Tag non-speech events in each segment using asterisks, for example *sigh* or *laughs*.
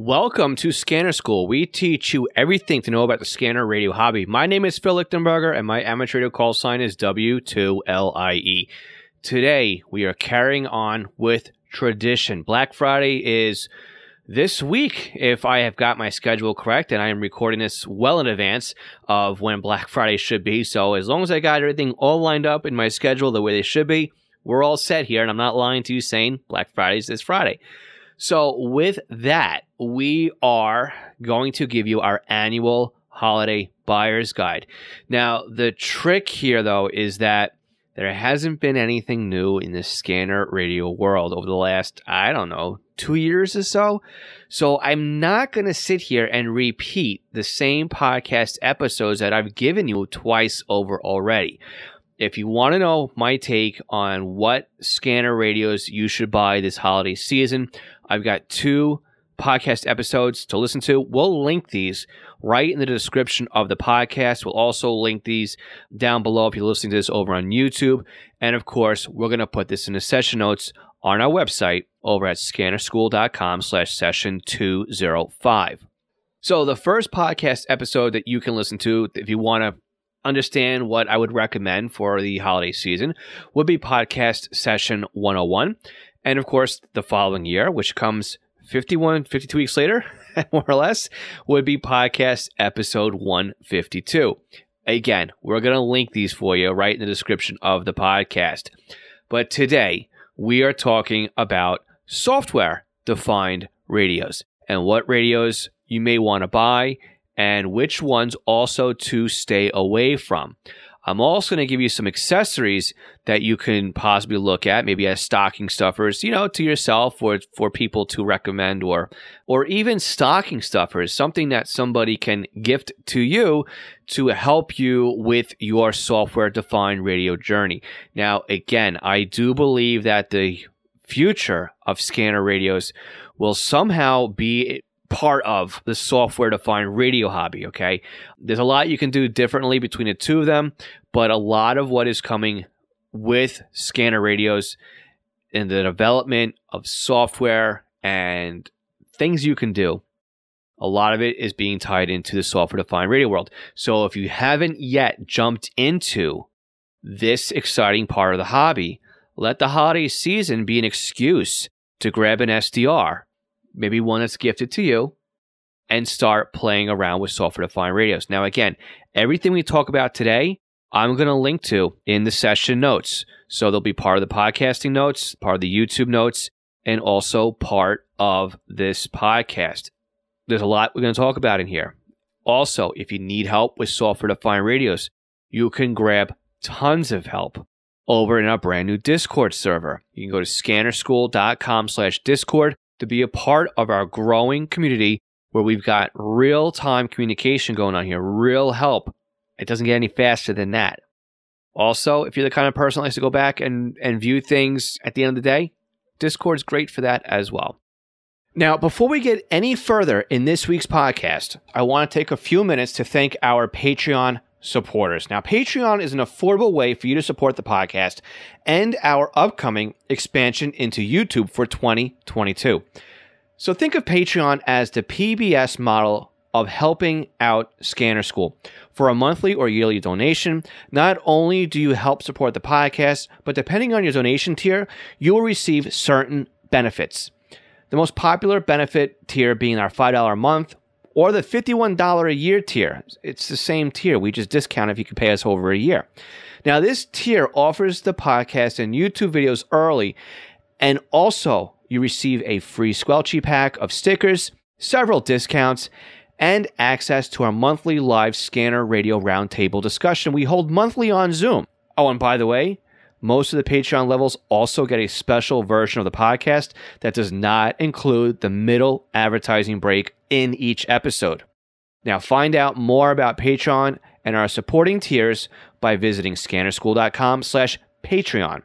Welcome to Scanner School. We teach you everything to know about the scanner radio hobby. My name is Phil Lichtenberger, and my amateur radio call sign is W2LIE. Today, we are carrying on with tradition. Black Friday is this week, if I have got my schedule correct, and I am recording this well in advance of when Black Friday should be. So, as long as I got everything all lined up in my schedule the way they should be, we're all set here. And I'm not lying to you saying Black Friday is this Friday. So, with that, we are going to give you our annual holiday buyer's guide. Now, the trick here, though, is that there hasn't been anything new in the scanner radio world over the last, I don't know, two years or so. So, I'm not going to sit here and repeat the same podcast episodes that I've given you twice over already if you want to know my take on what scanner radios you should buy this holiday season, I've got two podcast episodes to listen to. We'll link these right in the description of the podcast. We'll also link these down below if you're listening to this over on YouTube. And of course, we're going to put this in the session notes on our website over at scannerschool.com slash session 205. So the first podcast episode that you can listen to if you want to understand what I would recommend for the holiday season would be podcast session 101. And of course, the following year, which comes 51, 52 weeks later, *laughs* more or less, would be podcast episode 152. Again, we're going to link these for you right in the description of the podcast. But today, we are talking about software defined radios and what radios you may want to buy and which ones also to stay away from. I'm also going to give you some accessories that you can possibly look at, maybe as stocking stuffers, you know, to yourself or for people to recommend or or even stocking stuffers, something that somebody can gift to you to help you with your software defined radio journey. Now, again, I do believe that the future of scanner radios will somehow be part of the software defined radio hobby. Okay. There's a lot you can do differently between the two of them, but a lot of what is coming with scanner radios in the development of software and things you can do. A lot of it is being tied into the software defined radio world. So if you haven't yet jumped into this exciting part of the hobby, let the holiday season be an excuse to grab an SDR maybe one that's gifted to you, and start playing around with software defined radios. Now, again, everything we talk about today, I'm going to link to in the session notes. So they'll be part of the podcasting notes, part of the YouTube notes, and also part of this podcast. There's a lot we're going to talk about in here. Also, if you need help with software defined radios, you can grab tons of help over in our brand new Discord server. You can go to scannerschool.com slash Discord to be a part of our growing community where we've got real time communication going on here, real help. It doesn't get any faster than that. Also, if you're the kind of person that likes to go back and, and view things at the end of the day, Discord's great for that as well. Now, before we get any further in this week's podcast, I want to take a few minutes to thank our Patreon supporters. Now, Patreon is an affordable way for you to support the podcast and our upcoming expansion into YouTube for 2022. So think of Patreon as the PBS model of helping out Scanner School. For a monthly or yearly donation, not only do you help support the podcast, but depending on your donation tier, you will receive certain benefits. The most popular benefit tier being our $5 a month or the $51 a year tier. It's the same tier. We just discount if you can pay us over a year. Now, this tier offers the podcast and YouTube videos early, and also you receive a free Squelchy pack of stickers, several discounts, and access to our monthly live scanner radio roundtable discussion we hold monthly on Zoom. Oh, and by the way, most of the Patreon levels also get a special version of the podcast that does not include the middle advertising break in each episode. Now, find out more about Patreon and our supporting tiers by visiting scannerschool.com slash Patreon.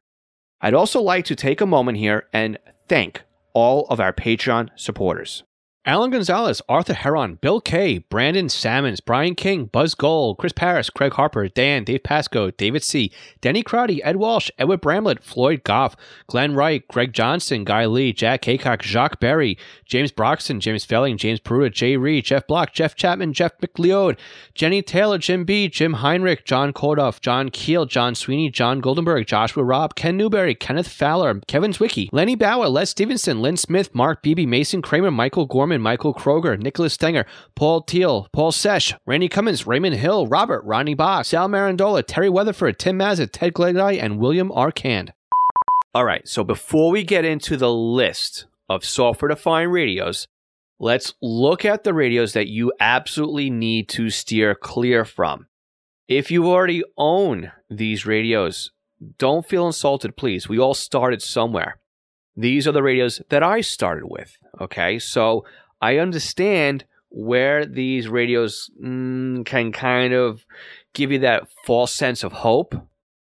I'd also like to take a moment here and thank all of our Patreon supporters. Alan Gonzalez, Arthur Heron, Bill Kay, Brandon Salmons, Brian King, Buzz Gold, Chris Paris, Craig Harper, Dan, Dave Pasco, David C., Denny Crowdy, Ed Walsh, Edward Bramlett, Floyd Goff, Glenn Wright, Greg Johnson, Guy Lee, Jack Haycock, Jacques Berry, James Broxton, James Felling, James Peruta, Jay Reed, Jeff Block, Jeff Chapman, Jeff McLeod, Jenny Taylor, Jim B., Jim Heinrich, John Kodoff, John Keel, John Sweeney, John Goldenberg, Joshua Robb, Ken Newberry, Kenneth Fowler, Kevin Zwicky, Lenny Bauer, Les Stevenson, Lynn Smith, Mark Beebe, Mason Kramer, Michael Gorman, Michael Kroger, Nicholas Stenger, Paul Teal, Paul Sesh, Randy Cummins, Raymond Hill, Robert, Ronnie Boss, Sal Marandola, Terry Weatherford, Tim Mazza, Ted Gleggai, and William Arcand. All right, so before we get into the list of software defined radios, let's look at the radios that you absolutely need to steer clear from. If you already own these radios, don't feel insulted, please. We all started somewhere. These are the radios that I started with. Okay, so I understand where these radios mm, can kind of give you that false sense of hope,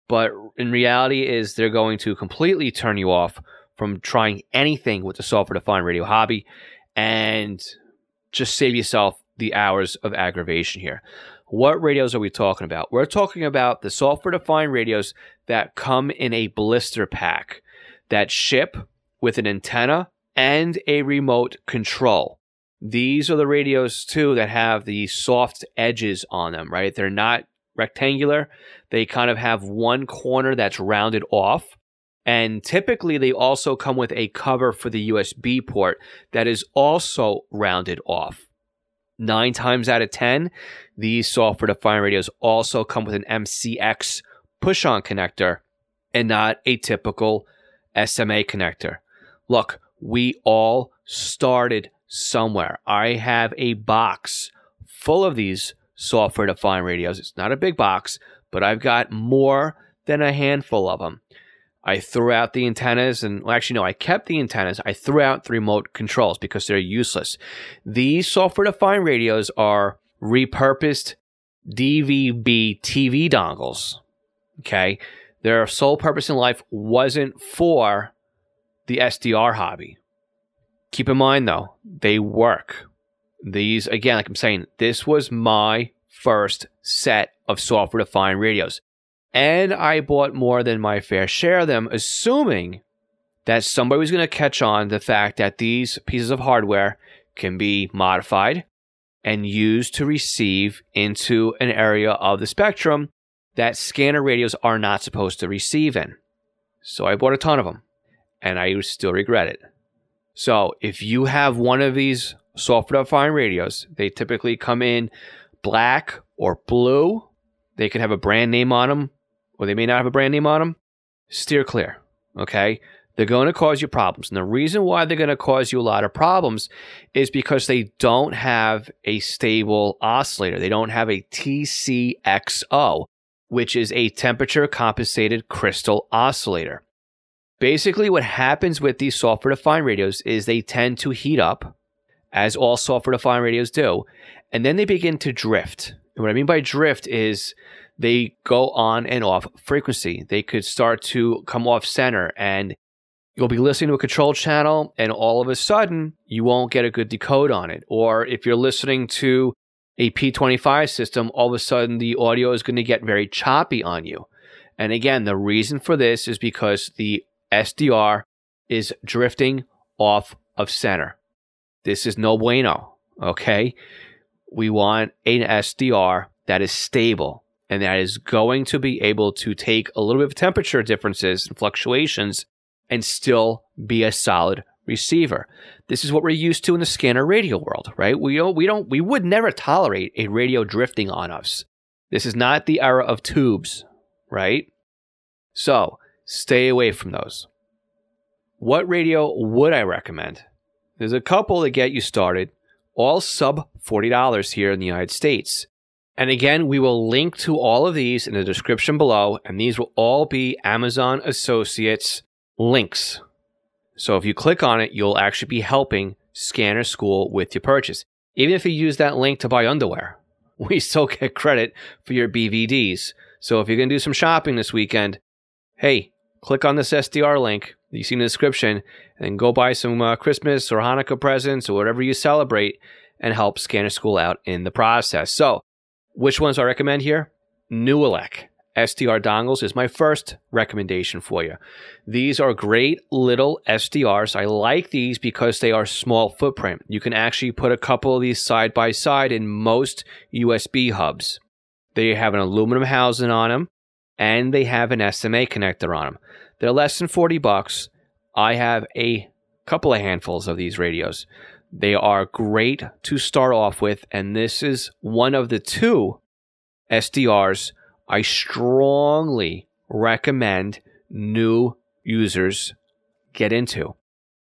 but in reality is they're going to completely turn you off from trying anything with the software defined radio hobby and just save yourself the hours of aggravation here. What radios are we talking about? We're talking about the software defined radios that come in a blister pack that ship with an antenna and a remote control. These are the radios too that have the soft edges on them, right? They're not rectangular. They kind of have one corner that's rounded off. And typically, they also come with a cover for the USB port that is also rounded off. Nine times out of 10, these software defined radios also come with an MCX push on connector and not a typical SMA connector. Look, we all started somewhere. I have a box full of these software defined radios. It's not a big box, but I've got more than a handful of them. I threw out the antennas and well, actually no, I kept the antennas. I threw out the remote controls because they're useless. These software defined radios are repurposed DVB TV dongles. Okay. Their sole purpose in life wasn't for the SDR hobby. Keep in mind though, they work. These, again, like I'm saying, this was my first set of software defined radios. And I bought more than my fair share of them, assuming that somebody was going to catch on the fact that these pieces of hardware can be modified and used to receive into an area of the spectrum that scanner radios are not supposed to receive in. So I bought a ton of them and I still regret it. So if you have one of these software defined radios, they typically come in black or blue. They can have a brand name on them or they may not have a brand name on them, steer clear. Okay. They're going to cause you problems. And the reason why they're going to cause you a lot of problems is because they don't have a stable oscillator. They don't have a TCXO, which is a temperature compensated crystal oscillator. Basically, what happens with these software defined radios is they tend to heat up, as all software defined radios do, and then they begin to drift. And what I mean by drift is they go on and off frequency. They could start to come off center and you'll be listening to a control channel and all of a sudden you won't get a good decode on it. Or if you're listening to a P25 system, all of a sudden the audio is going to get very choppy on you. And again, the reason for this is because the SDR is drifting off of center. This is no bueno, okay? We want an SDR that is stable and that is going to be able to take a little bit of temperature differences and fluctuations and still be a solid receiver. This is what we're used to in the scanner radio world, right? We don't, we don't, we would never tolerate a radio drifting on us. This is not the era of tubes, right? So stay away from those. What radio would I recommend? There's a couple that get you started, all sub $40 here in the United States. And again, we will link to all of these in the description below, and these will all be Amazon Associates links. So if you click on it, you'll actually be helping Scanner School with your purchase. Even if you use that link to buy underwear, *laughs* we still get credit for your BVDs. So if you're going to do some shopping this weekend, hey, click on this SDR link you see in the description, and go buy some uh, Christmas or Hanukkah presents or whatever you celebrate and help Scanner School out in the process. So, which ones I recommend here? Nooelec. SDR dongles is my first recommendation for you. These are great little SDRs. I like these because they are small footprint. You can actually put a couple of these side by side in most USB hubs. They have an aluminum housing on them and they have an SMA connector on them. They're less than 40 bucks. I have a couple of handfuls of these radios. They are great to start off with, and this is one of the two SDRs I strongly recommend new users get into.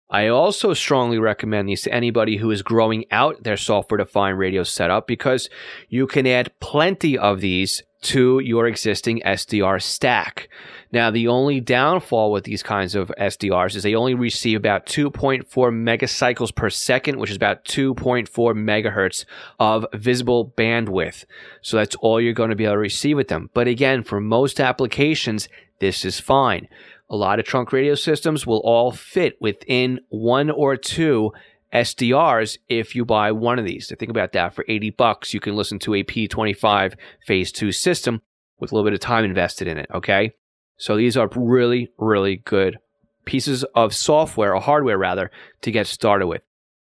I also strongly recommend these to anybody who is growing out their software defined radio setup because you can add plenty of these to your existing SDR stack. Now, the only downfall with these kinds of SDRs is they only receive about 2.4 megacycles per second, which is about 2.4 megahertz of visible bandwidth. So that's all you're going to be able to receive with them. But again, for most applications, this is fine. A lot of trunk radio systems will all fit within one or two SDRs if you buy one of these. So think about that. For 80 bucks, you can listen to a P25 phase two system with a little bit of time invested in it. Okay. So these are really, really good pieces of software or hardware rather to get started with.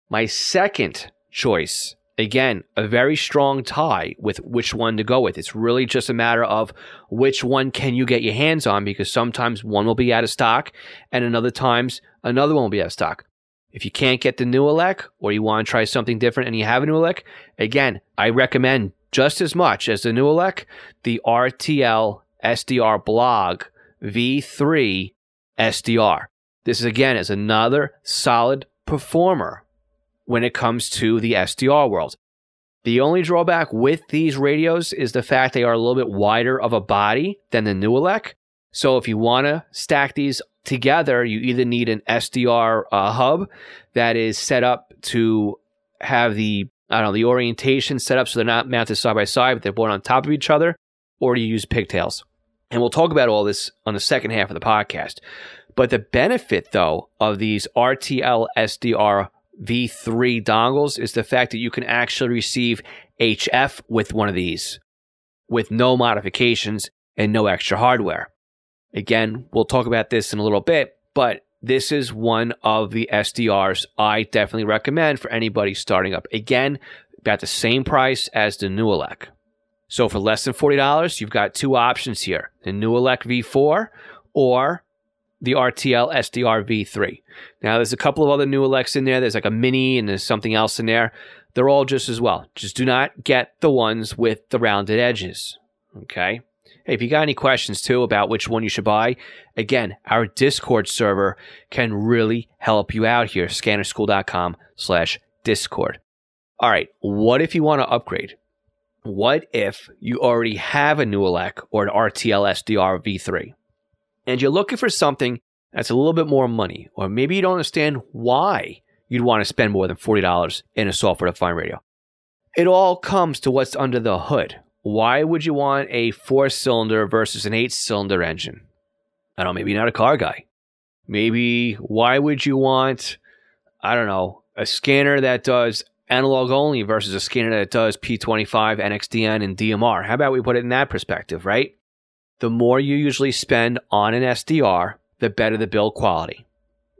My second choice, again, a very strong tie with which one to go with. It's really just a matter of which one can you get your hands on because sometimes one will be out of stock and another times another one will be out of stock. If you can't get the new Nooelec or you want to try something different and you have a new Nooelec, again, I recommend just as much as the new Nooelec, the RTL SDR blog V3 SDR. This is again is another solid performer when it comes to the SDR world. The only drawback with these radios is the fact they are a little bit wider of a body than the new Newelec. So if you want to stack these together, you either need an SDR uh, hub that is set up to have the I don't know the orientation set up so they're not mounted side by side, but they're born on top of each other, or you use pigtails. And we'll talk about all this on the second half of the podcast. But the benefit, though, of these RTL SDR V3 dongles is the fact that you can actually receive HF with one of these with no modifications and no extra hardware. Again, we'll talk about this in a little bit, but this is one of the SDRs I definitely recommend for anybody starting up. Again, about the same price as the Nooelec. So for less than $40, you've got two options here the Nooelec V4 or the RTL SDR V3. Now, there's a couple of other Nooelecs in there. There's like a mini and there's something else in there. They're all just as well. Just do not get the ones with the rounded edges. Okay. Hey, if you got any questions too about which one you should buy, again, our Discord server can really help you out here. Scannerschool.com slash Discord. All right, what if you want to upgrade? What if you already have a Nooelec or an RTL SDR V3 and you're looking for something that's a little bit more money, or maybe you don't understand why you'd want to spend more than $40 in a software defined radio? It all comes to what's under the hood why would you want a four cylinder versus an eight cylinder engine? I don't know, maybe not a car guy. Maybe why would you want, I don't know, a scanner that does analog only versus a scanner that does P25, NXDN, and DMR? How about we put it in that perspective, right? The more you usually spend on an SDR, the better the build quality,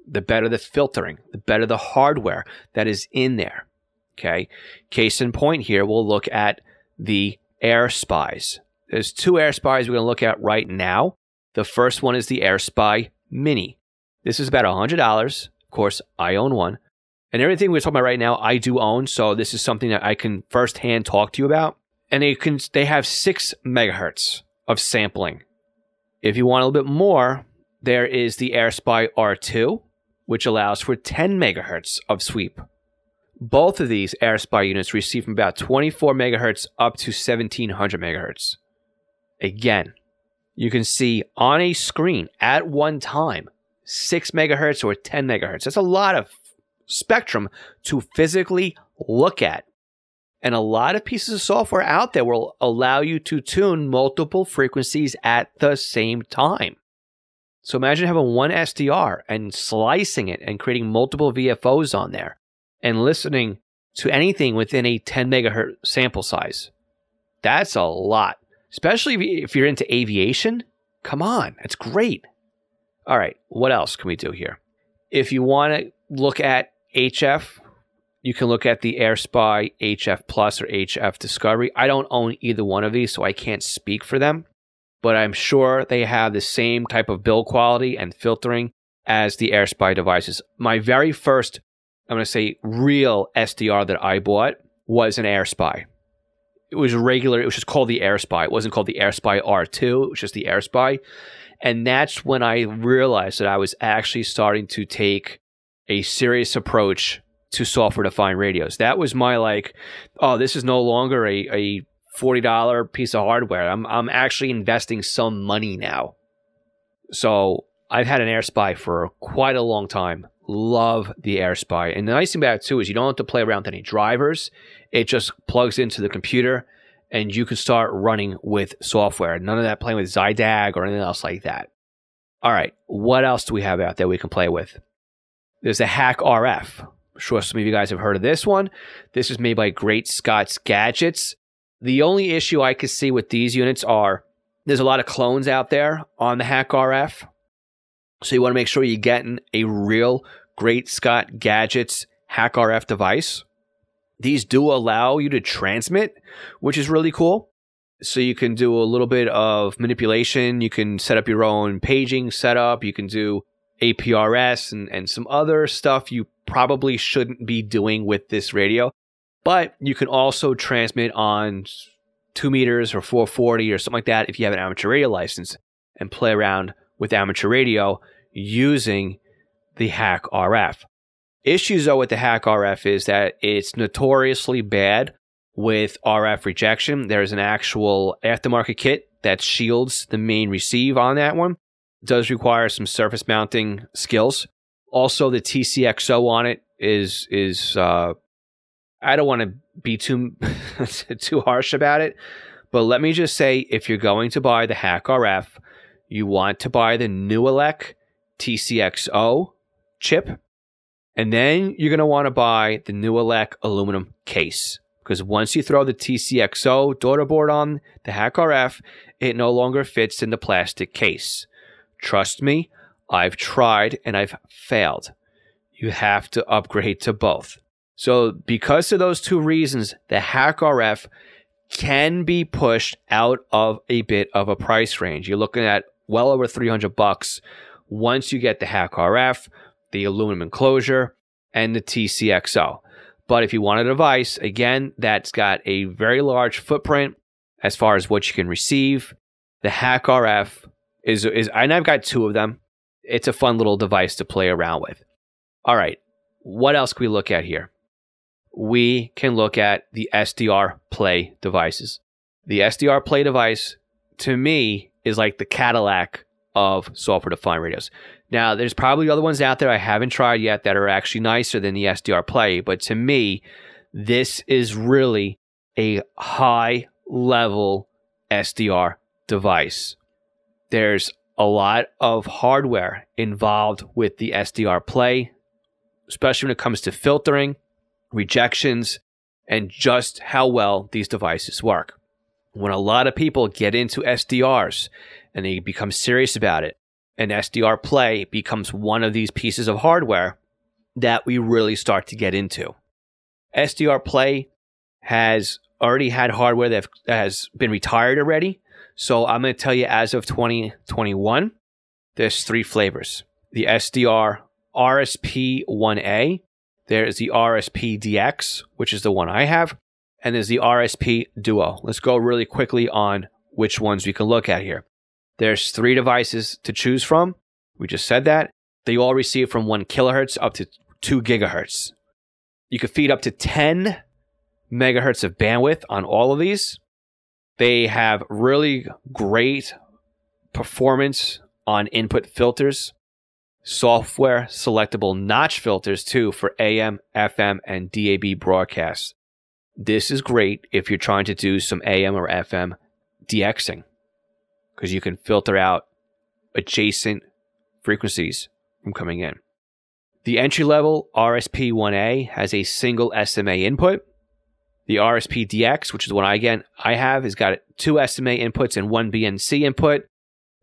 the better the filtering, the better the hardware that is in there. Okay. Case in point here, we'll look at the AirSpies. There's two air spies we're going to look at right now. The first one is the AirSpy Mini. This is about $100. Of course, I own one. And everything we're talking about right now, I do own. So this is something that I can firsthand talk to you about. And they can they have six megahertz of sampling. If you want a little bit more, there is the AirSpy R2, which allows for 10 megahertz of sweep. Both of these AirSpy units receive from about 24 megahertz up to 1700 megahertz. Again, you can see on a screen at one time 6 megahertz or 10 megahertz. That's a lot of spectrum to physically look at. And a lot of pieces of software out there will allow you to tune multiple frequencies at the same time. So imagine having one SDR and slicing it and creating multiple VFOs on there and listening to anything within a 10 megahertz sample size. That's a lot, especially if you're into aviation. Come on, that's great. All right, what else can we do here? If you want to look at HF, you can look at the AirSpy HF Plus or HF Discovery. I don't own either one of these, so I can't speak for them, but I'm sure they have the same type of build quality and filtering as the AirSpy devices. My very first, I'm going to say, real SDR that I bought was an AirSpy. It was regular, it was just called the AirSpy. It wasn't called the AirSpy R2, it was just the AirSpy. And that's when I realized that I was actually starting to take a serious approach to software defined radios. That was my like, oh, this is no longer a, a $40 piece of hardware. I'm, I'm actually investing some money now. So I've had an AirSpy for quite a long time. Love the AirSpy. And the nice thing about it too is you don't have to play around with any drivers. It just plugs into the computer and you can start running with software. None of that playing with Zadig or anything else like that. All right, what else do we have out there we can play with? There's a Hack RF. I'm sure some of you guys have heard of this one. This is made by Great Scott Gadgets. The only issue I could see with these units are there's a lot of clones out there on the Hack RF. So you want to make sure you're getting a real Great Scott Gadgets Hack RF device. These do allow you to transmit, which is really cool. So you can do a little bit of manipulation. You can set up your own paging setup. You can do APRS and, and some other stuff you probably shouldn't be doing with this radio. But you can also transmit on two meters or 440 or something like that if you have an amateur radio license and play around with amateur radio using the Hack RF. Issues though with the Hack RF is that it's notoriously bad with RF rejection. There's an actual aftermarket kit that shields the main receive on that one. It does require some surface mounting skills. Also, the TCXO on it is is uh, I don't want to be too *laughs* too harsh about it, but let me just say, if you're going to buy the Hack RF, you want to buy the Newark TCXO chip and then you're going to want to buy the Newark aluminum case because once you throw the TCXO daughter board on the Hack RF, it no longer fits in the plastic case. Trust me, I've tried and I've failed. You have to upgrade to both. So, because of those two reasons, the Hack RF can be pushed out of a bit of a price range. You're looking at well over 300 bucks once you get the Hack RF the aluminum enclosure, and the TCXO. But if you want a device, again, that's got a very large footprint as far as what you can receive, the Hack RF is, is and I've got two of them. It's a fun little device to play around with. All right, what else can we look at here? We can look at the SDR Play devices. The SDR Play device, to me, is like the Cadillac of software defined radios. Now, there's probably other ones out there I haven't tried yet that are actually nicer than the SDR Play, but to me, this is really a high level SDR device. There's a lot of hardware involved with the SDR Play, especially when it comes to filtering, rejections, and just how well these devices work. When a lot of people get into SDRs and they become serious about it, and SDR Play becomes one of these pieces of hardware that we really start to get into. SDR Play has already had hardware that has been retired already. So I'm going to tell you as of 2021, there's three flavors. The SDR RSP 1A, there's the RSP DX, which is the one I have, and there's the RSP Duo. Let's go really quickly on which ones we can look at here. There's three devices to choose from. We just said that. They all receive from 1 kilohertz up to 2 gigahertz. You can feed up to 10 megahertz of bandwidth on all of these. They have really great performance on input filters, software selectable notch filters too for AM, FM, and DAB broadcasts. This is great if you're trying to do some AM or FM DXing because you can filter out adjacent frequencies from coming in. The entry level RSP 1A has a single SMA input. The RSP DX, which is one I again I have, has got two SMA inputs and one BNC input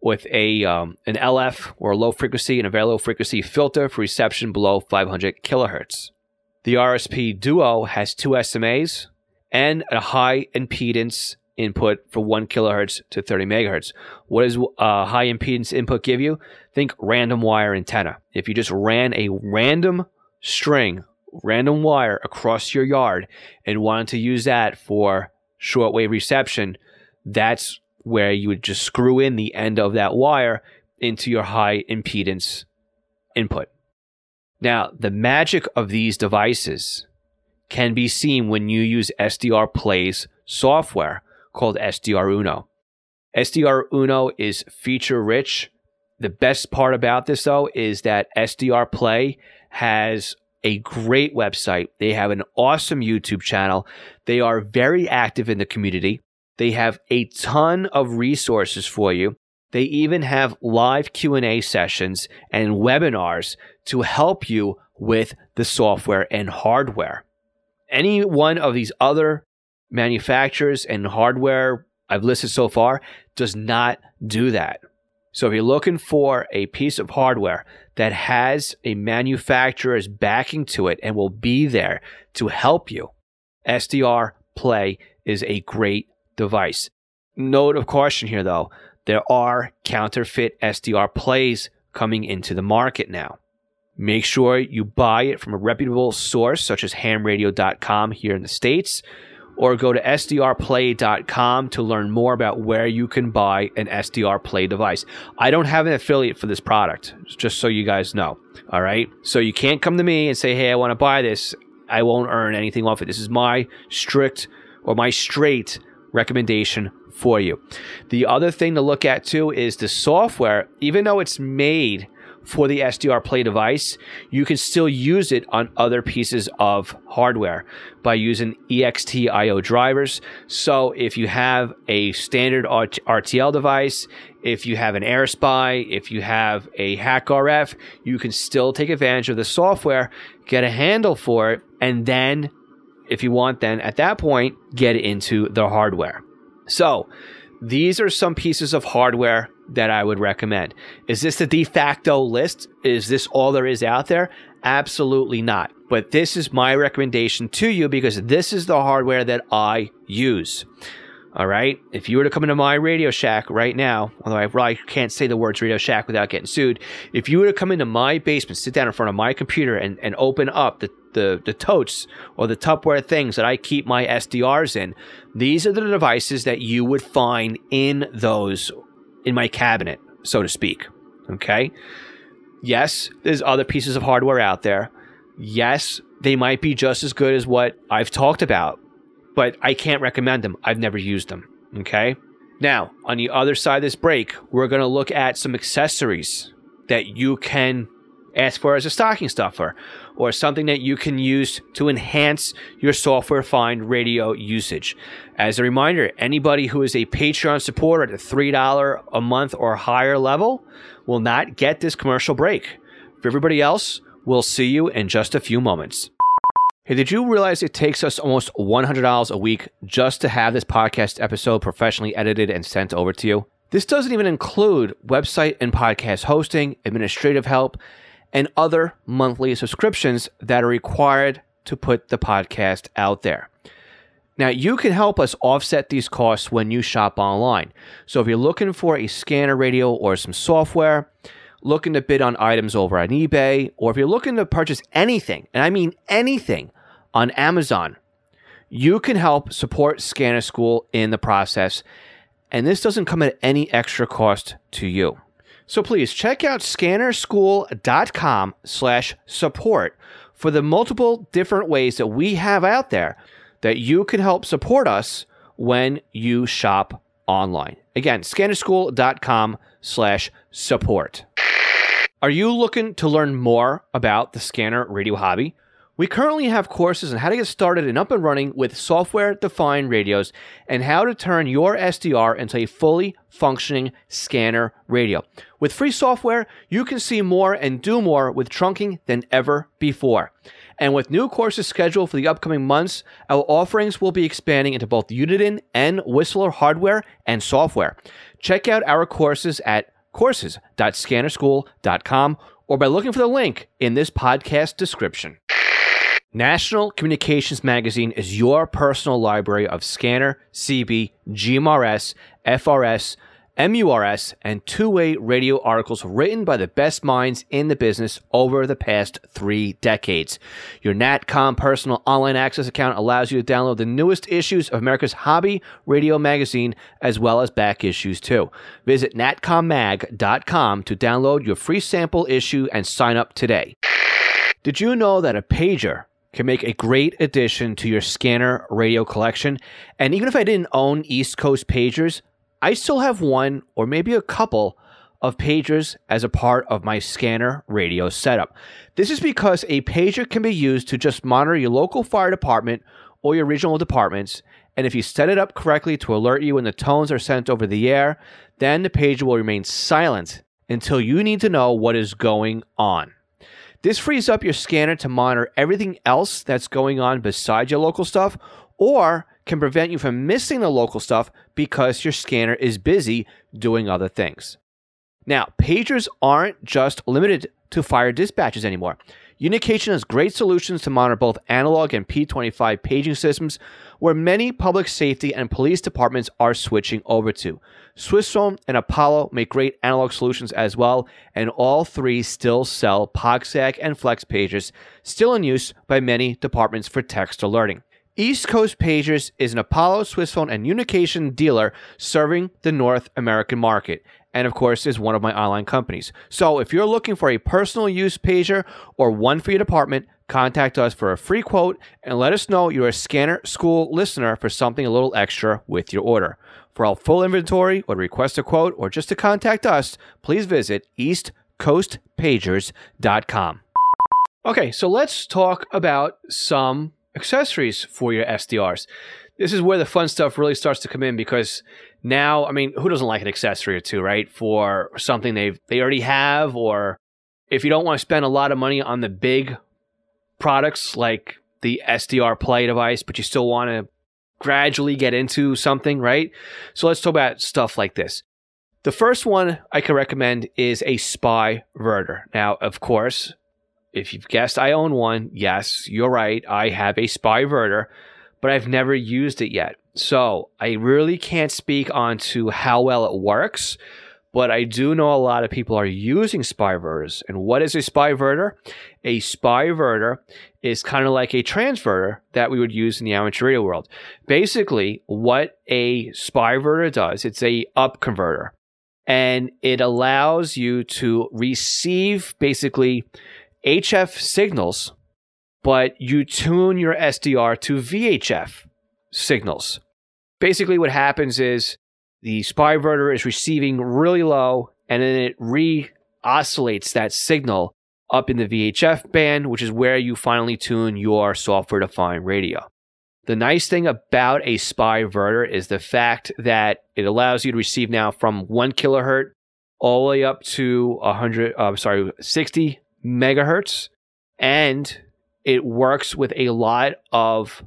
with a um, an LF or a low frequency and a very low frequency filter for reception below 500 kilohertz. The RSP Duo has two SMAs and a high impedance input for 1 kilohertz to 30 megahertz. What does a high impedance input give you? Think random wire antenna. If you just ran a random string, random wire across your yard and wanted to use that for shortwave reception, that's where you would just screw in the end of that wire into your high impedance input. Now, the magic of these devices can be seen when you use SDR Play's software called SDR Uno. SDR Uno is feature rich. The best part about this, though, is that SDR Play has a great website. They have an awesome YouTube channel. They are very active in the community. They have a ton of resources for you. They even have live Q&A sessions and webinars to help you with the software and hardware. Any one of these other manufacturers and hardware I've listed so far does not do that. So if you're looking for a piece of hardware that has a manufacturer's backing to it and will be there to help you, SDR Play is a great device. Note of caution here though, there are counterfeit SDR plays coming into the market now. Make sure you buy it from a reputable source such as hamradio.com here in the States or go to sdrplay.com to learn more about where you can buy an SDR Play device. I don't have an affiliate for this product, just so you guys know. All right. So you can't come to me and say, hey, I want to buy this. I won't earn anything off it. This is my strict or my straight recommendation for you. The other thing to look at too is the software, even though it's made for the SDR Play device, you can still use it on other pieces of hardware by using EXT-IO drivers. So if you have a standard RTL device, if you have an AirSpy, if you have a HackRF, you can still take advantage of the software, get a handle for it, and then, if you want, then at that point, get into the hardware. So, these are some pieces of hardware that I would recommend. Is this the de facto list? Is this all there is out there? Absolutely not. But this is my recommendation to you because this is the hardware that I use. All right. If you were to come into my Radio Shack right now, although I probably can't say the words Radio Shack without getting sued, if you were to come into my basement, sit down in front of my computer, and, and open up the, the, the totes or the Tupperware things that I keep my SDRs in, these are the devices that you would find in those, in my cabinet, so to speak. Okay. Yes, there's other pieces of hardware out there. Yes, they might be just as good as what I've talked about but I can't recommend them. I've never used them. Okay. Now, on the other side of this break, we're going to look at some accessories that you can ask for as a stocking stuffer or something that you can use to enhance your software find radio usage. As a reminder, anybody who is a Patreon supporter at the $3 a month or higher level will not get this commercial break. For everybody else, we'll see you in just a few moments. Hey, did you realize it takes us almost $100 a week just to have this podcast episode professionally edited and sent over to you? This doesn't even include website and podcast hosting, administrative help, and other monthly subscriptions that are required to put the podcast out there. Now, you can help us offset these costs when you shop online. So, if you're looking for a scanner radio or some software, looking to bid on items over on eBay, or if you're looking to purchase anything, and I mean anything on Amazon. You can help support Scanner School in the process, and this doesn't come at any extra cost to you. So please check out scannerschool.com slash support for the multiple different ways that we have out there that you can help support us when you shop online. Again, scannerschool.com slash support. Are you looking to learn more about the scanner radio hobby? We currently have courses on how to get started and up and running with software defined radios and how to turn your SDR into a fully functioning scanner radio. With free software, you can see more and do more with trunking than ever before. And with new courses scheduled for the upcoming months, our offerings will be expanding into both Uniden and Whistler hardware and software. Check out our courses at courses.scannerschool.com or by looking for the link in this podcast description. National Communications Magazine is your personal library of scanner, CB, GMRS, FRS, MURS, and two way radio articles written by the best minds in the business over the past three decades. Your NatCom personal online access account allows you to download the newest issues of America's hobby radio magazine, as well as back issues too. Visit natcommag.com to download your free sample issue and sign up today. Did you know that a pager can make a great addition to your scanner radio collection? And even if I didn't own East Coast pagers, I still have one or maybe a couple of pagers as a part of my scanner radio setup. This is because a pager can be used to just monitor your local fire department or your regional departments. And if you set it up correctly to alert you when the tones are sent over the air, then the pager will remain silent until you need to know what is going on. This frees up your scanner to monitor everything else that's going on besides your local stuff or can prevent you from missing the local stuff because your scanner is busy doing other things. Now, pagers aren't just limited to fire dispatches anymore. Unication has great solutions to monitor both analog and P25 paging systems, where many public safety and police departments are switching over to. Swissphone and Apollo make great analog solutions as well, and all three still sell POCSAG and Flex pagers, still in use by many departments for text alerting. East Coast Pagers is an Apollo, Swissphone, and Unication dealer serving the North American market, and of course is one of my online companies. So if you're looking for a personal use pager or one for your department, contact us for a free quote and let us know you're a Scanner School listener for something a little extra with your order. For our full inventory or to request a quote or just to contact us, please visit eastcoastpagers.com. Okay, so let's talk about some accessories for your SDRs. This is where the fun stuff really starts to come in because now, I mean, who doesn't like an accessory or two, right? For something they've they already have, or if you don't want to spend a lot of money on the big products like the SDR Play device, but you still want to gradually get into something, right? So let's talk about stuff like this. The first one I can recommend is a spy verter. Now, of course, if you've guessed I own one, yes, you're right. I have a spy Spyverter, but I've never used it yet. So I really can't speak on to how well it works, but I do know a lot of people are using Spyverters. And what is a Spyverter? A Spyverter is kind of like a transverter that we would use in the amateur radio world. Basically, what a Spyverter does, it's a up converter. And it allows you to receive basically HF signals, but you tune your SDR to VHF signals. Basically, what happens is the spyverter is receiving really low and then it re oscillates that signal up in the VHF band, which is where you finally tune your software defined radio. The nice thing about a spyverter is the fact that it allows you to receive now from 1 kilohertz all the way up to 100, uh, sorry, 60 megahertz, and it works with a lot of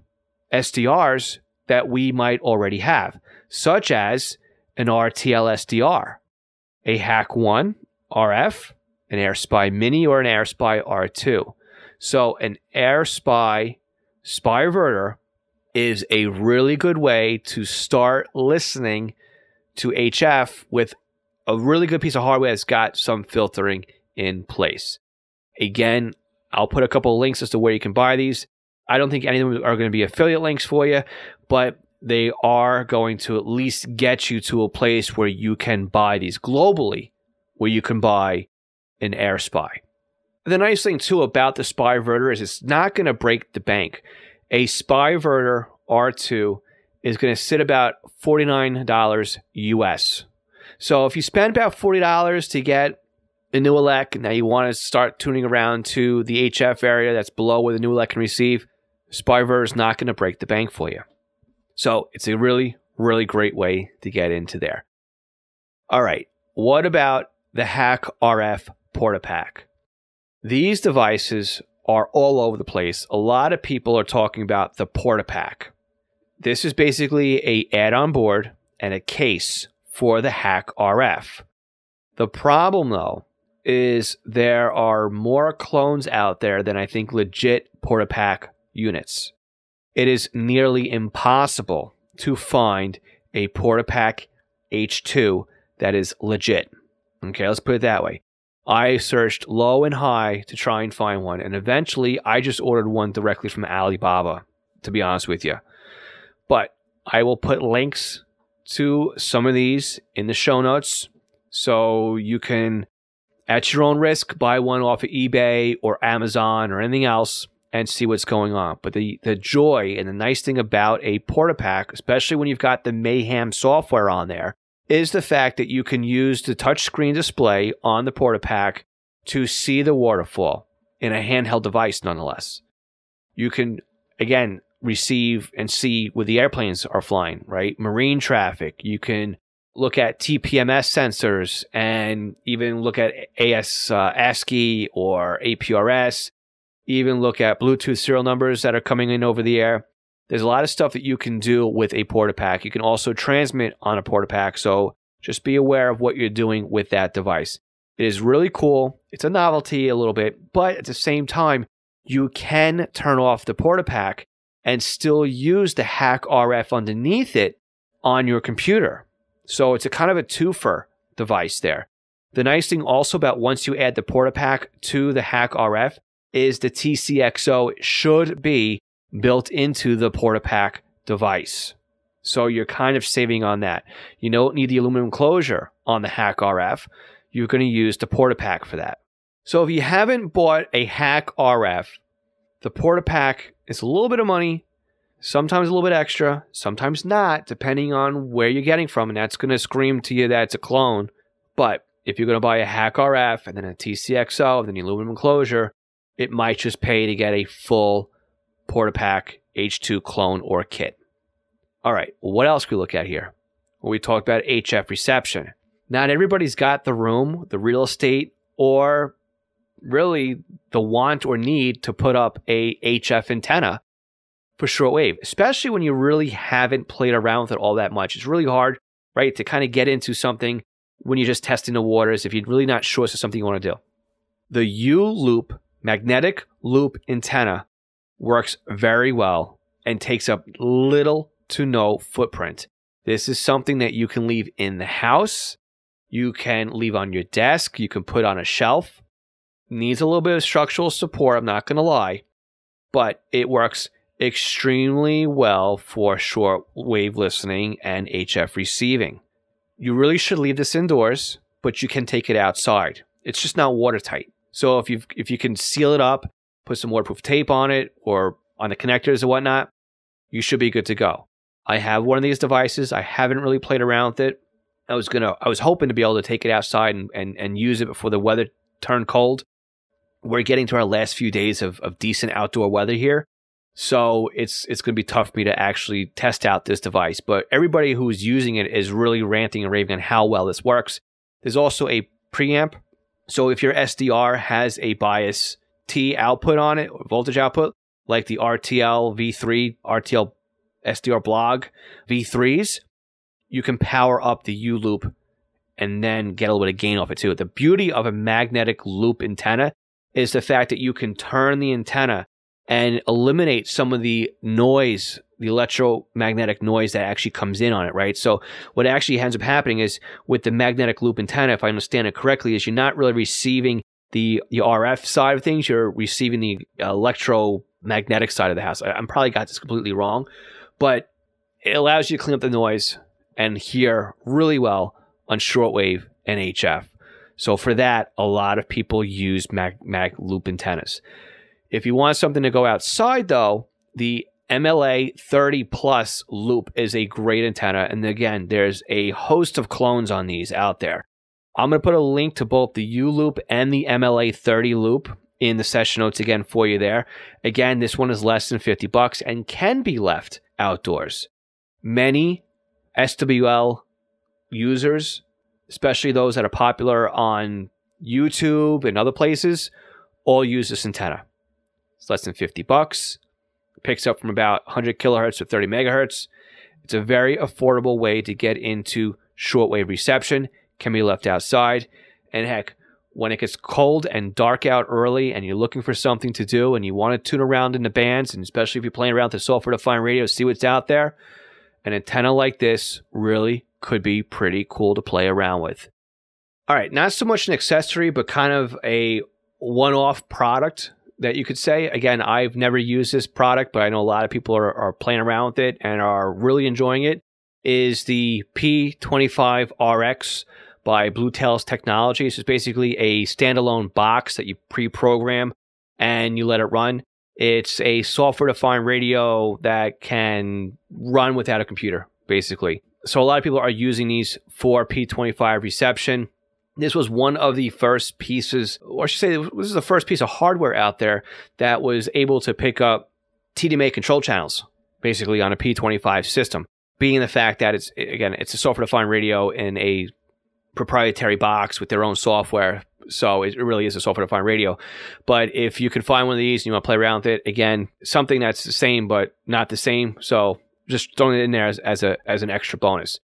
SDRs that we might already have, such as an RTL SDR, a Hack 1 RF, an AirSpy Mini, or an AirSpy R2. So, an AirSpy Spyverter is a really good way to start listening to HF with a really good piece of hardware that's got some filtering in place. Again, I'll put a couple of links as to where you can buy these. I don't think any of them are going to be affiliate links for you, but they are going to at least get you to a place where you can buy these globally, where you can buy an air spy. The nice thing too about the Spyverter is it's not going to break the bank. A Spyverter R2 is going to sit about $49 US. So if you spend about $40 to get the new elect, and now you want to start tuning around to the HF area that's below where the new elect can receive, SpyVer is not going to break the bank for you. So it's a really, really great way to get into there. All right, what about the Hack RF PortaPack? These devices are all over the place. A lot of people are talking about the PortaPack. This is basically a add-on board and a case for the Hack RF. The problem though is there are more clones out there than I think legit PortaPack units. It is nearly impossible to find a PortaPack H2 that is legit. Okay, let's put it that way. I searched low and high to try and find one, and eventually I just ordered one directly from Alibaba, to be honest with you. But I will put links to some of these in the show notes so you can, at your own risk, buy one off of eBay or Amazon or anything else and see what's going on. But the, the joy and the nice thing about a PortaPack, especially when you've got the Mayhem software on there, is the fact that you can use the touchscreen display on the PortaPack to see the waterfall in a handheld device, nonetheless. You can, again, receive and see where the airplanes are flying, right? Marine traffic. You can look at TPMS sensors and even look at AS uh, ASCII or APRS, even look at Bluetooth serial numbers that are coming in over the air. There's a lot of stuff that you can do with a PortaPack. You can also transmit on a PortaPack, so just be aware of what you're doing with that device. It is really cool. It's a novelty a little bit, but at the same time, you can turn off the PortaPack and still use the HackRF underneath it on your computer. So it's a kind of a twofer device there. The nice thing also about once you add the PortaPack to the HackRF is the TCXO should be built into the PortaPack device. So you're kind of saving on that. You don't need the aluminum closure on the HackRF. You're going to use the PortaPack for that. So if you haven't bought a HackRF, the PortaPack is a little bit of money, sometimes a little bit extra, sometimes not, depending on where you're getting from. And that's going to scream to you that it's a clone. But if you're going to buy a HackRF and then a TCXO, then the aluminum closure, it might just pay to get a full PortaPack H2 clone or kit. All right, what else can we look at here? Well, we talked about HF reception. Not everybody's got the room, the real estate, or really the want or need to put up a HF antenna for shortwave, especially when you really haven't played around with it all that much. It's really hard, right, to kind of get into something when you're just testing the waters if you're really not sure it's something you want to do. The YouLoop magnetic loop antenna works very well and takes up little to no footprint. This is something that you can leave in the house, you can leave on your desk, you can put on a shelf. Needs a little bit of structural support, I'm not going to lie, but it works extremely well for short wave listening and HF receiving. You really should leave this indoors, but you can take it outside. It's just not watertight. So if you if you can seal it up, put some waterproof tape on it or on the connectors and whatnot, you should be good to go. I have one of these devices. I haven't really played around with it. I was gonna I was hoping to be able to take it outside and, and, and use it before the weather turned cold. We're getting to our last few days of, of decent outdoor weather here. So it's it's gonna be tough for me to actually test out this device. But everybody who's using it is really ranting and raving on how well this works. There's also a preamp. So if your SDR has a bias T output on it or voltage output, like the RTL V3, RTL SDR blog V3s, you can power up the YouLoop and then get a little bit of gain off it too. The beauty of a magnetic loop antenna is the fact that you can turn the antenna and eliminate some of the noise, the electromagnetic noise that actually comes in on it, right? So what actually ends up happening is with the magnetic loop antenna, if I understand it correctly, is you're not really receiving the, the RF side of things, you're receiving the uh, electromagnetic side of the house. I, I'm probably got this completely wrong, but it allows you to clean up the noise and hear really well on shortwave and HF. So for that, a lot of people use mag, mag loop antennas. If you want something to go outside, though, the MLA 30 plus loop is a great antenna. And again, there's a host of clones on these out there. I'm going to put a link to both the YouLoop and the MLA 30 loop in the session notes again for you there. Again, this one is less than 50 bucks and can be left outdoors. Many SWL users, especially those that are popular on YouTube and other places, all use this antenna. It's less than 50 bucks. Picks up from about 100 kilohertz to 30 megahertz. It's a very affordable way to get into shortwave reception. Can be left outside. And heck, when it gets cold and dark out early and you're looking for something to do and you want to tune around in the bands, and especially if you're playing around with the software defined radio, see what's out there, an antenna like this really could be pretty cool to play around with. All right, not so much an accessory, but kind of a one off product that you could say. Again, I've never used this product, but I know a lot of people are, are playing around with it and are really enjoying it. Is the P25RX by Bluetails Technologies. It's basically a standalone box that you pre program and you let it run. It's a software defined radio that can run without a computer, basically. So a lot of people are using these for P25 reception. This was one of the first pieces, or I should say, this is the first piece of hardware out there that was able to pick up TDMA control channels, basically on a P25 system. Being the fact that it's again, it's a software-defined radio in a proprietary box with their own software. So it really is a software defined radio. But if you can find one of these and you want to play around with it, again, something that's the same but not the same. So just throwing it in there as, as a as an extra bonus.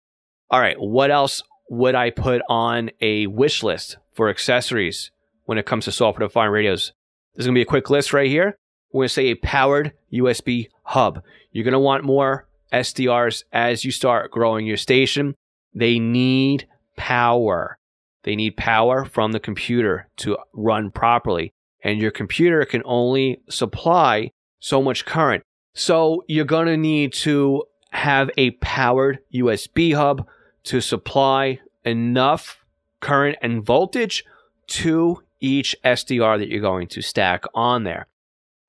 All right, what else would I put on a wish list for accessories when it comes to software defined radios? There's gonna be a quick list right here. We're gonna say a powered USB hub. You're gonna want more SDRs as you start growing your station. They need power. They need power from the computer to run properly. And your computer can only supply so much current. So you're going to need to have a powered USB hub to supply enough current and voltage to each SDR that you're going to stack on there.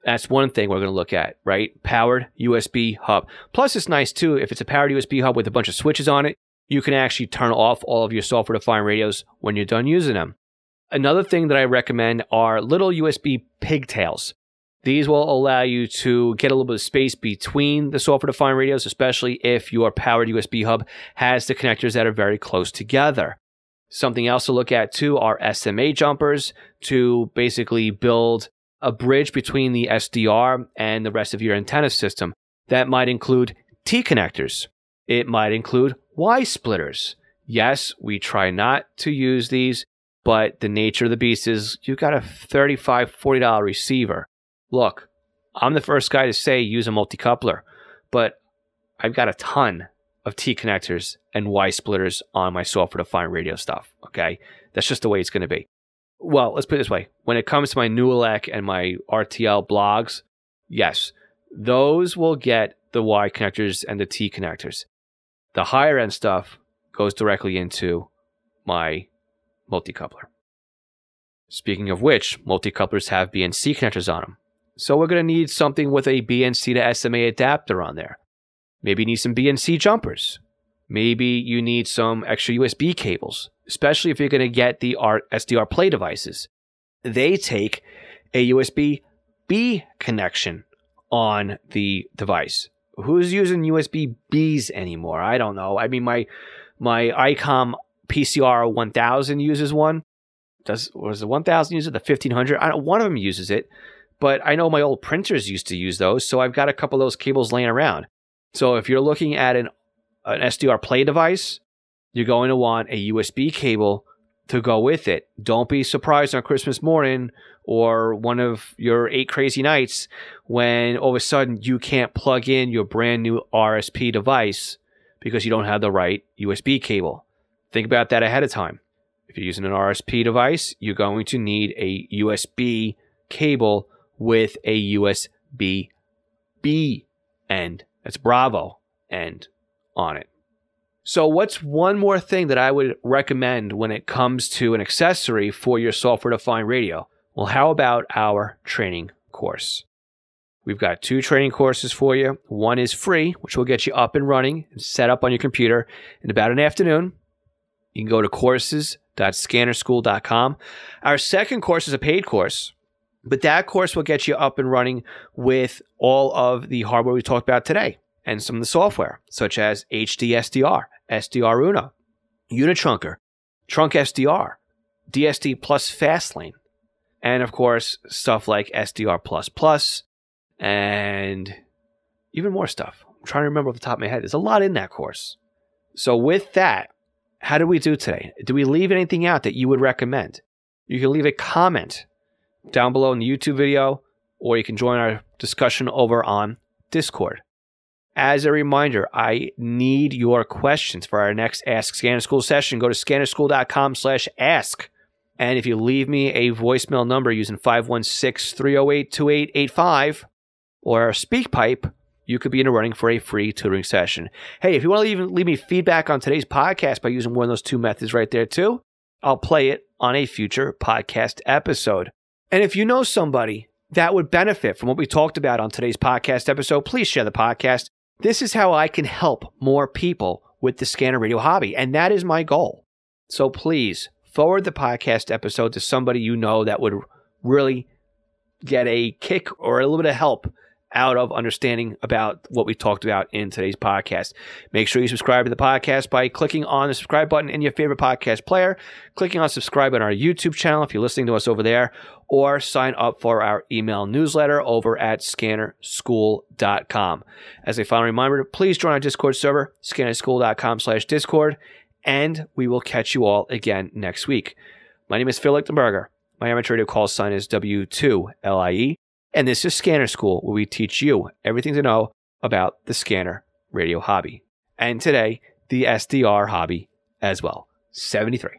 That's one thing we're going to look at, right? Powered USB hub. Plus, it's nice too if it's a powered USB hub with a bunch of switches on it you can actually turn off all of your software defined radios when you're done using them. Another thing that I recommend are little USB pigtails. These will allow you to get a little bit of space between the software defined radios, especially if your powered USB hub has the connectors that are very close together. Something else to look at too are SMA jumpers to basically build a bridge between the SDR and the rest of your antenna system. That might include T connectors. It might include Y splitters. Yes, we try not to use these, but the nature of the beast is you've got a $35, $40 receiver. Look, I'm the first guy to say use a multi-coupler, but I've got a ton of T connectors and Y splitters on my software defined radio stuff. Okay. That's just the way it's going to be. Well, let's put it this way. When it comes to my Nooelec and my RTL blogs, yes, those will get the Y connectors and the T connectors. The higher end stuff goes directly into my multi-coupler. Speaking of which, multi-couplers have BNC connectors on them. So we're going to need something with a BNC to SMA adapter on there. Maybe you need some BNC jumpers. Maybe you need some extra USB cables, especially if you're going to get the SDRplay devices. They take a USB B connection on the device who's using USB Bs anymore? I don't know. I mean, my my ICOM PCR 1000 uses one. Does was the 1000 use it? The 1500? I don't, one of them uses it, but I know my old printers used to use those, so I've got a couple of those cables laying around. So if you're looking at an an SDRplay device, you're going to want a USB cable to go with it. Don't be surprised on Christmas morning or one of your eight crazy nights when all of a sudden you can't plug in your brand new RSP device because you don't have the right USB cable. Think about that ahead of time. If you're using an RSP device, you're going to need a USB cable with a USB B end. That's Bravo end on it. So, what's one more thing that I would recommend when it comes to an accessory for your software defined radio? Well, how about our training course? We've got two training courses for you. One is free, which will get you up and running and set up on your computer in about an afternoon. You can go to courses.scannerschool.com. Our second course is a paid course, but that course will get you up and running with all of the hardware we talked about today and some of the software, such as HD SDR, Uno, Unitrunker, Trunk SDR, DSD Plus Fastlane, and of course, stuff like SDR Plus Plus and even more stuff. I'm trying to remember off the top of my head. There's a lot in that course. So, with that, how do we do today? Do we leave anything out that you would recommend? You can leave a comment down below in the YouTube video, or you can join our discussion over on Discord. As a reminder, I need your questions for our next Ask Scanner School session. Go to scannerschool.com slash ask. And if you leave me a voicemail number using 516 308 2885 or a SpeakPipe, you could be in the running for a free tutoring session. Hey, if you want to leave, leave me feedback on today's podcast by using one of those two methods right there, too, I'll play it on a future podcast episode. And if you know somebody that would benefit from what we talked about on today's podcast episode, please share the podcast. This is how I can help more people with the scanner radio hobby, and that is my goal. So please forward the podcast episode to somebody you know that would really get a kick or a little bit of help out of understanding about what we talked about in today's podcast. Make sure you subscribe to the podcast by clicking on the subscribe button in your favorite podcast player, clicking on subscribe on our YouTube channel if you're listening to us over there, or sign up for our email newsletter over at scannerschool.com. As a final reminder, please join our Discord server, scannerschool.com slash Discord, and we will catch you all again next week. My name is Phil Lichtenberger. My amateur radio call sign is W2LIE. And this is Scanner School, where we teach you everything to know about the scanner radio hobby. And today, the SDR hobby as well. 73.